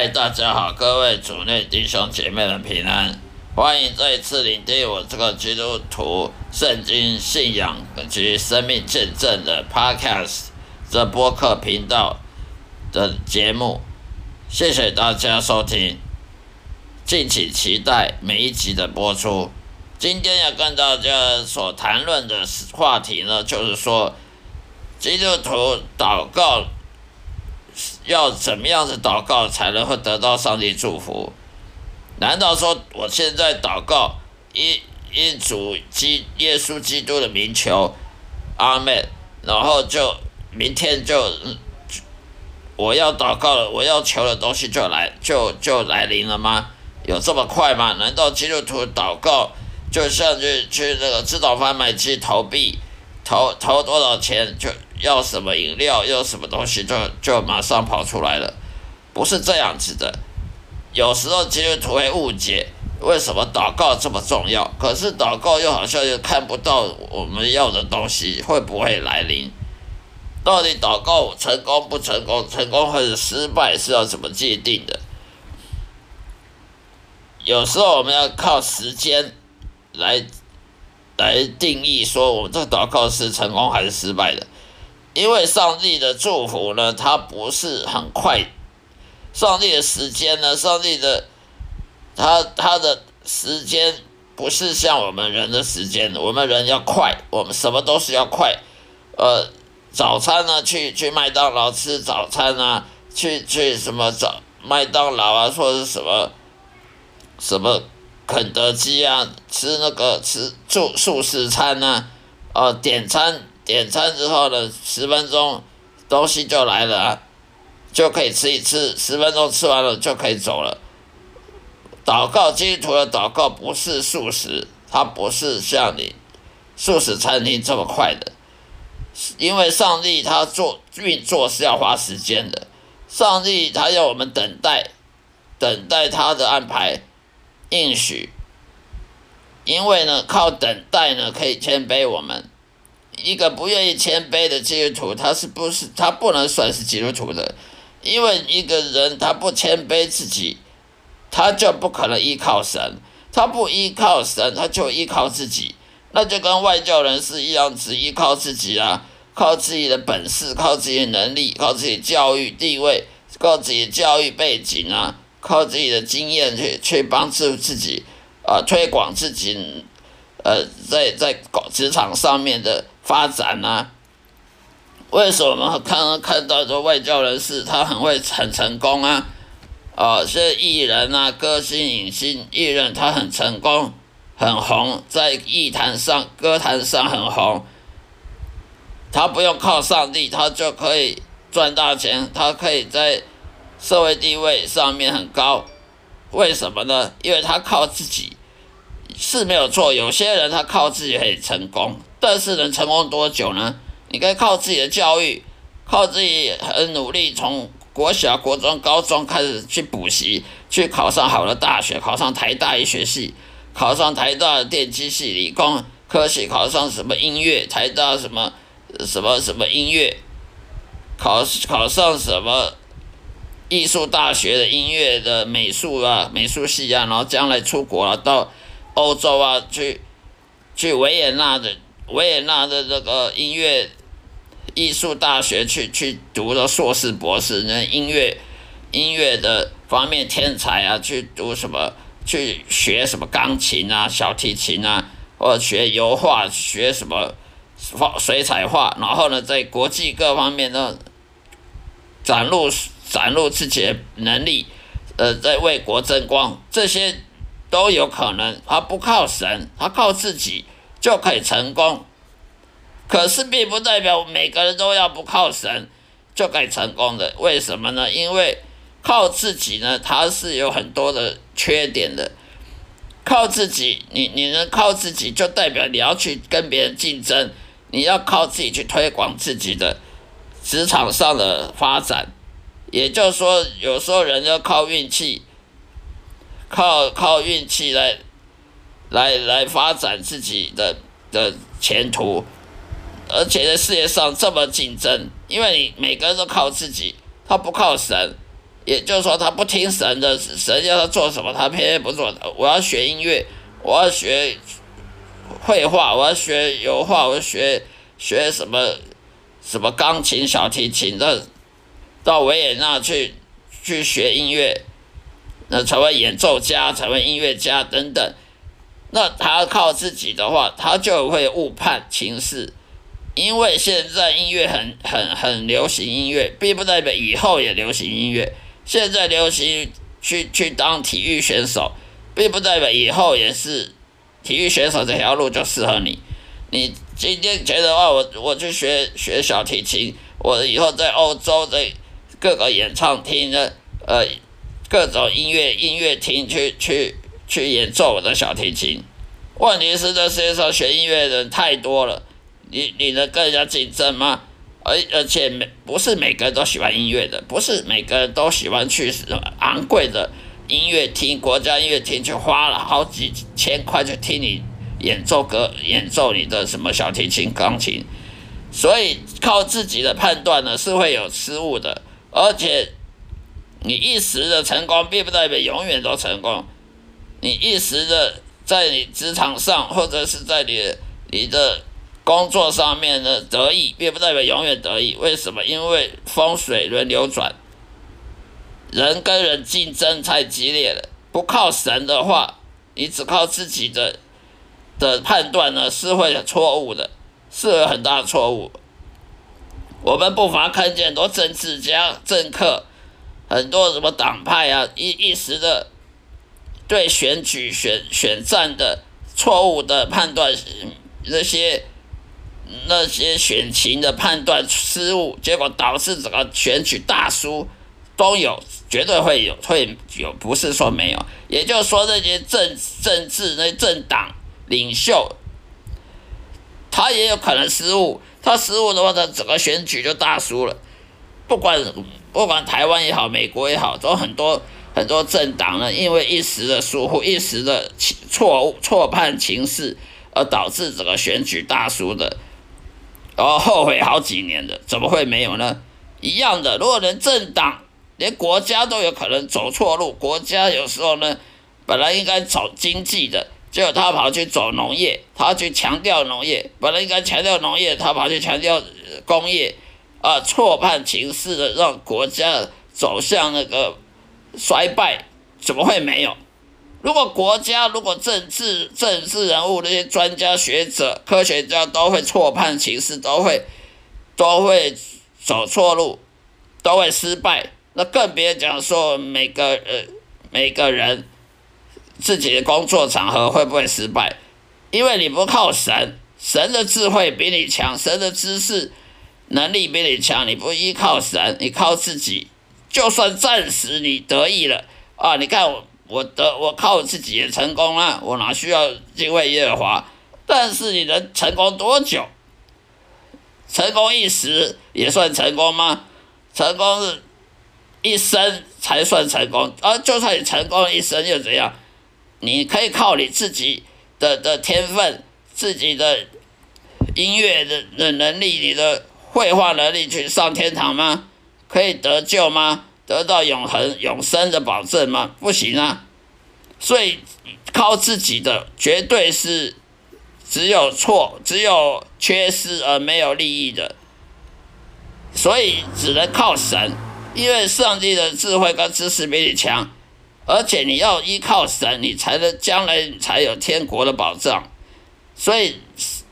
嗨，大家好，各位主内弟兄姐妹们平安，欢迎再次聆听我这个基督徒圣经信仰及生命见证的 Podcast 这播客频道的节目，谢谢大家收听，敬请期待每一集的播出。今天要跟大家所谈论的话题呢，就是说基督徒祷告。要怎么样子祷告才能会得到上帝祝福？难道说我现在祷告，因因主基耶稣基督的名求，阿门，然后就明天就我要祷告了，我要求的东西就来就就来临了吗？有这么快吗？难道基督徒祷告就像去去那个自动贩卖机投币，投投多少钱就？要什么饮料，要什么东西就，就马上跑出来了，不是这样子的。有时候基督徒会误解，为什么祷告这么重要？可是祷告又好像又看不到我们要的东西会不会来临？到底祷告成功不成功，成功还是失败是要怎么界定的？有时候我们要靠时间来来定义，说我们这个祷告是成功还是失败的。因为上帝的祝福呢，它不是很快。上帝的时间呢，上帝的他他的时间不是像我们人的时间，我们人要快，我们什么都是要快。呃，早餐呢，去去麦当劳吃早餐啊，去去什么早麦当劳啊，或者是什么什么肯德基啊，吃那个吃素素食餐啊，呃，点餐。点餐之后呢，十分钟东西就来了啊，就可以吃一次，十分钟吃完了就可以走了。祷告，基督徒的祷告不是素食，它不是像你素食餐厅这么快的，因为上帝他做运作是要花时间的，上帝他要我们等待，等待他的安排应许，因为呢，靠等待呢可以谦卑我们。一个不愿意谦卑的基督徒，他是不是他不能算是基督徒的？因为一个人他不谦卑自己，他就不可能依靠神。他不依靠神，他就依靠自己，那就跟外教人士一样，只依靠自己啊，靠自己的本事，靠自己的能力，靠自己教育地位，靠自己教育背景啊，靠自己的经验去去帮助自己啊，推广自己，呃，在在职场上面的。发展啊？为什么我们看看到这外教人士他很会很成功啊？啊，是艺人啊，歌星、影星、艺人，他很成功，很红，在艺坛上、歌坛上很红。他不用靠上帝，他就可以赚大钱，他可以在社会地位上面很高。为什么呢？因为他靠自己是没有错。有些人他靠自己可以成功。但是能成功多久呢？你可以靠自己的教育，靠自己很努力，从国小、国中、高中开始去补习，去考上好的大学，考上台大医学系，考上台大的电机系、理工科系，考上什么音乐，台大什么什么什么音乐，考考上什么艺术大学的音乐的美术啊、美术系啊，然后将来出国啊，到欧洲啊去去维也纳的。维也纳的这个音乐艺术大学去去读的硕士博士，那音乐音乐的方面天才啊，去读什么？去学什么钢琴啊、小提琴啊，或者学油画、学什么画水彩画，然后呢，在国际各方面呢展露展露自己的能力，呃，在为国争光，这些都有可能。他不靠神，他靠自己。就可以成功，可是并不代表每个人都要不靠神就可以成功的。为什么呢？因为靠自己呢，它是有很多的缺点的。靠自己，你你能靠自己，就代表你要去跟别人竞争，你要靠自己去推广自己的职场上的发展。也就是说，有时候人要靠运气，靠靠运气来。来来发展自己的的前途，而且在事业上这么竞争，因为你每个人都靠自己，他不靠神，也就是说，他不听神的，神要他做什么，他偏偏不做的。我要学音乐，我要学绘画，我要学油画，我要学学什么什么钢琴、小提琴的，到维也纳去去学音乐，那成为演奏家，成为音乐家等等。那他靠自己的话，他就会误判情势。因为现在音乐很很很流行音乐，并不代表以后也流行音乐。现在流行去去当体育选手，并不代表以后也是体育选手这条路就适合你。你今天觉得话，我我去学学小提琴，我以后在欧洲在各个演唱厅的呃各种音乐音乐厅去去去演奏我的小提琴。问题是这世界上学音乐的人太多了，你你能跟人家竞争吗？而而且每不是每个人都喜欢音乐的，不是每个人都喜欢去什么昂贵的音乐厅、国家音乐厅去花了好几千块去听你演奏歌、演奏你的什么小提琴、钢琴。所以靠自己的判断呢是会有失误的，而且你一时的成功并不代表永远都成功。你一时的在你职场上或者是在你你的。工作上面的得意，并不代表永远得意。为什么？因为风水轮流转，人跟人竞争太激烈了。不靠神的话，你只靠自己的的判断呢，是会有错误的，是有很大的错误。我们不乏看见很多政治家、政客，很多什么党派啊，一一时的对选举选选战的错误的判断，那些。那些选情的判断失误，结果导致整个选举大输，都有，绝对会有，会有，不是说没有。也就是说，那些政政治那政党领袖，他也有可能失误，他失误的话，他整个选举就大输了。不管不管台湾也好，美国也好，都很多很多政党呢，因为一时的疏忽，一时的错误错判情势，而导致整个选举大输的。然后后悔好几年的，怎么会没有呢？一样的，如果连政党、连国家都有可能走错路，国家有时候呢，本来应该走经济的，结果他跑去走农业，他去强调农业，本来应该强调农业，他跑去强调工业，啊，错判情势的，让国家走向那个衰败，怎么会没有？如果国家、如果政治、政治人物那些专家学者、科学家都会错判情势，都会都会走错路，都会失败，那更别讲说每个呃每个人自己的工作场合会不会失败，因为你不靠神，神的智慧比你强，神的知识能力比你强，你不依靠神，你靠自己，就算暂时你得意了啊，你看我。我的我靠自己也成功了，我哪需要敬畏耶和华？但是你能成功多久？成功一时也算成功吗？成功一生才算成功，啊、就算你成功一生又怎样？你可以靠你自己的的天分、自己的音乐的的能力、你的绘画能力去上天堂吗？可以得救吗？得到永恒永生的保证吗？不行啊！所以靠自己的绝对是只有错，只有缺失而没有利益的。所以只能靠神，因为上帝的智慧跟知识比你强，而且你要依靠神，你才能将来才有天国的保障。所以。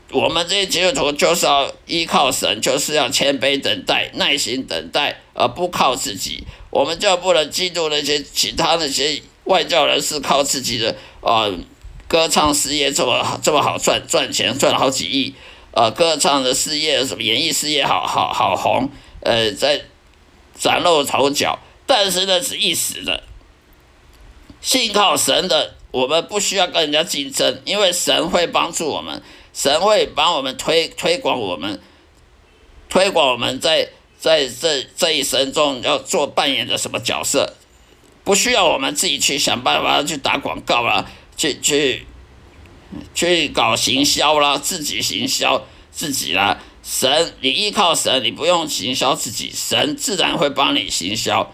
我们这些基督徒就是要依靠神，就是要谦卑等待、耐心等待，而不靠自己。我们就不能嫉妒那些其他那些外教人士靠自己的呃歌唱事业这么这么好赚赚钱，赚了好几亿。呃，歌唱的事业什么演艺事业好好好红，呃，在崭露头角。但是那是一时的。信靠神的，我们不需要跟人家竞争，因为神会帮助我们。神会帮我们推推广我们，推广我们在在这这一生中要做扮演的什么角色，不需要我们自己去想办法去打广告啦，去去去搞行销啦，自己行销自己啦。神，你依靠神，你不用行销自己，神自然会帮你行销。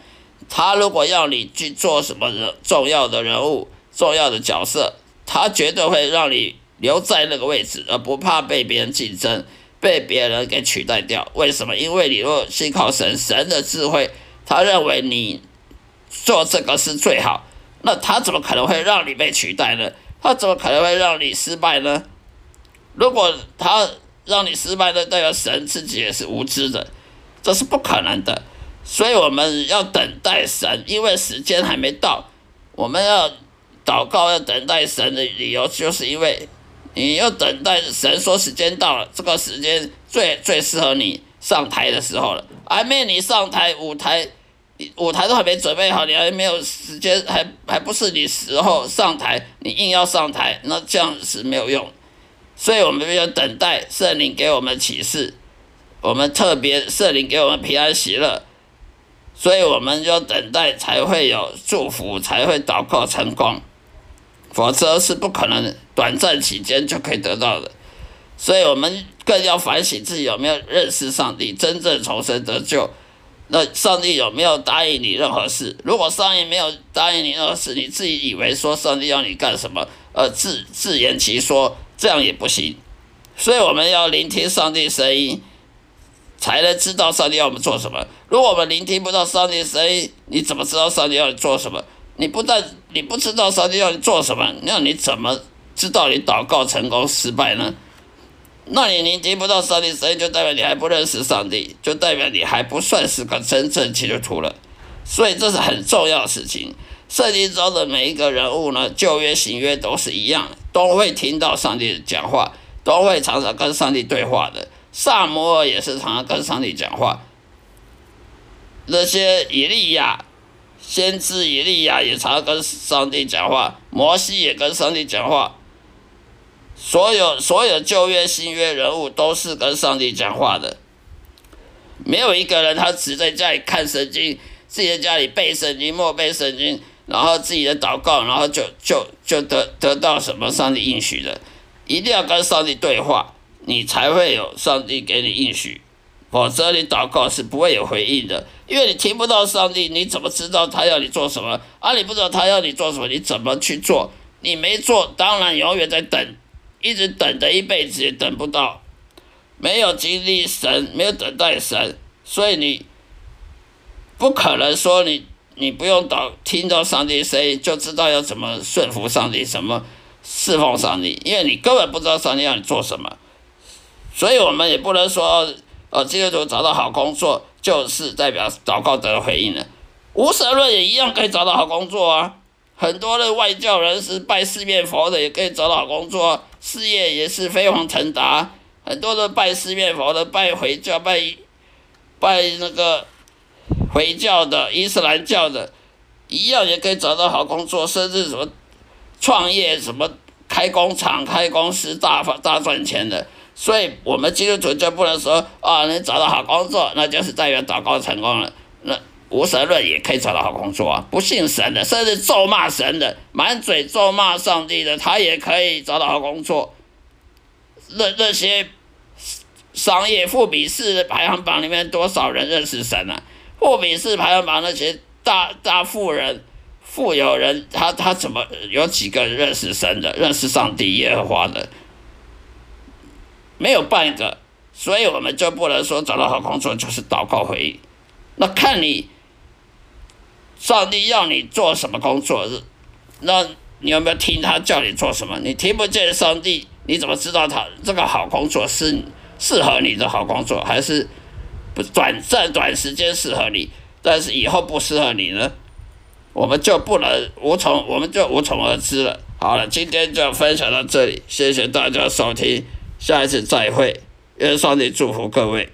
他如果要你去做什么人重要的人物、重要的角色，他绝对会让你留在那个位置，而不怕被别人竞争、被别人给取代掉。为什么？因为你若信靠神，神的智慧，他认为你做这个是最好，那他怎么可能会让你被取代呢？他怎么可能会让你失败呢？如果他让你失败的，代表神自己也是无知的，这是不可能的。所以我们要等待神，因为时间还没到。我们要祷告，要等待神的理由，就是因为你要等待神说时间到了，这个时间最最适合你上台的时候了。还没你上台，舞台舞台都还没准备好，你还没有时间，还还不是你时候上台，你硬要上台，那这样是没有用。所以我们要等待圣灵给我们启示，我们特别圣灵给我们平安喜乐。所以我们要等待，才会有祝福，才会祷告成功，否则是不可能短暂期间就可以得到的。所以我们更要反省自己有没有认识上帝，真正重生得救。那上帝有没有答应你任何事？如果上帝没有答应你任何事，你自己以为说上帝要你干什么，呃，自自圆其说，这样也不行。所以我们要聆听上帝声音。才能知道上帝要我们做什么。如果我们聆听不到上帝的声音，你怎么知道上帝要你做什么？你不但你不知道上帝要你做什么，那你怎么知道你祷告成功失败呢？那你聆听不到上帝的声音，就代表你还不认识上帝，就代表你还不算是个真正基督徒了。所以这是很重要的事情。圣经中的每一个人物呢，旧约、新约都是一样，都会听到上帝讲话，都会常常跟上帝对话的。撒摩尔也是常常跟上帝讲话，那些以利亚，先知以利亚也常常跟上帝讲话，摩西也跟上帝讲话，所有所有旧约新约人物都是跟上帝讲话的，没有一个人他只在家里看圣经，自己在家里背圣经、默背圣经，然后自己的祷告，然后就就就得得到什么上帝应许的，一定要跟上帝对话。你才会有上帝给你应许，否则你祷告是不会有回应的，因为你听不到上帝，你怎么知道他要你做什么？啊，你不知道他要你做什么，你怎么去做？你没做，当然永远在等，一直等的一辈子也等不到，没有经历神，没有等待神，所以你不可能说你你不用祷听到上帝声音就知道要怎么顺服上帝，什么侍奉上帝，因为你根本不知道上帝要你做什么。所以我们也不能说，呃，基督徒找到好工作就是代表祷告得回应了。无神论也一样可以找到好工作啊。很多的外教人士拜四面佛的也可以找到好工作，事业也是飞黄腾达。很多的拜四面佛的、拜回教、拜拜那个回教的、伊斯兰教的，一样也可以找到好工作，甚至什么创业、什么开工厂、开公司大发大赚钱的。所以，我们基督徒就不能说啊，你找到好工作，那就是代表祷告成功了。那无神论也可以找到好工作啊，不信神的，甚至咒骂神的，满嘴咒骂上帝的，他也可以找到好工作。那那些商业富比士排行榜里面多少人认识神啊？富比士排行榜那些大大富人、富有人，他他怎么有几个认识神的、认识上帝耶和华的？没有半个，所以我们就不能说找到好工作就是祷告回应。那看你上帝要你做什么工作，那你有没有听他叫你做什么？你听不见上帝，你怎么知道他这个好工作是适合你的好工作，还是不短暂短时间适合你，但是以后不适合你呢？我们就不能无从，我们就无从而知了。好了，今天就分享到这里，谢谢大家收听。下一次再会，愿上帝祝福各位。